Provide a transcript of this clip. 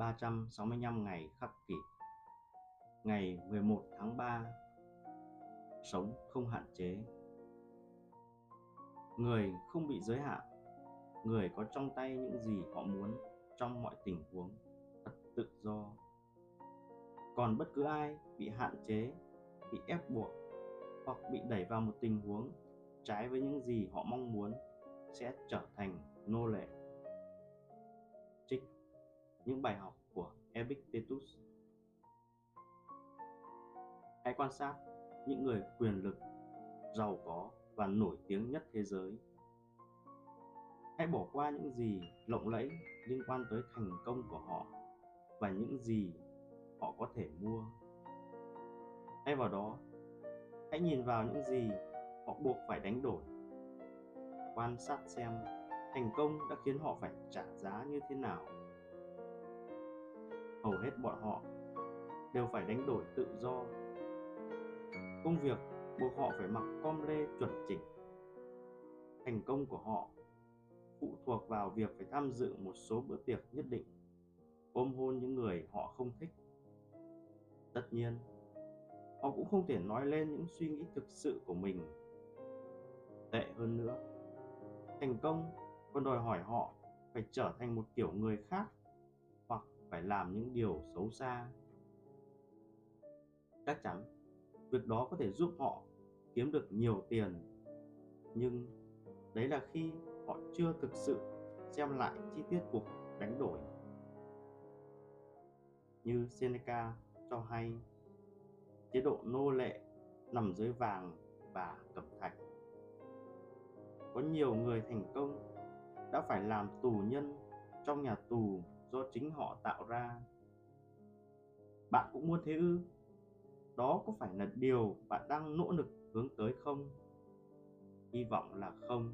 365 ngày khắc kỷ. Ngày 11 tháng 3 Sống không hạn chế. Người không bị giới hạn, Người có trong tay những gì họ muốn trong mọi tình huống, thật tự do. Còn bất cứ ai bị hạn chế, bị ép buộc hoặc bị đẩy vào một tình huống trái với những gì họ mong muốn sẽ trở thành nô lệ những bài học của Epictetus. Hãy quan sát những người quyền lực, giàu có và nổi tiếng nhất thế giới. Hãy bỏ qua những gì lộng lẫy liên quan tới thành công của họ và những gì họ có thể mua. Thay vào đó, hãy nhìn vào những gì họ buộc phải đánh đổi. Quan sát xem thành công đã khiến họ phải trả giá như thế nào hầu hết bọn họ đều phải đánh đổi tự do. Công việc buộc họ phải mặc com lê chuẩn chỉnh. Thành công của họ phụ thuộc vào việc phải tham dự một số bữa tiệc nhất định, ôm hôn những người họ không thích. Tất nhiên, họ cũng không thể nói lên những suy nghĩ thực sự của mình. Tệ hơn nữa, thành công còn đòi hỏi họ phải trở thành một kiểu người khác phải làm những điều xấu xa. Chắc chắn, việc đó có thể giúp họ kiếm được nhiều tiền, nhưng đấy là khi họ chưa thực sự xem lại chi tiết cuộc đánh đổi. Như Seneca cho hay, chế độ nô lệ nằm dưới vàng và cẩm thạch. Có nhiều người thành công đã phải làm tù nhân trong nhà tù do chính họ tạo ra. Bạn cũng muốn thế ư? Đó có phải là điều bạn đang nỗ lực hướng tới không? Hy vọng là không.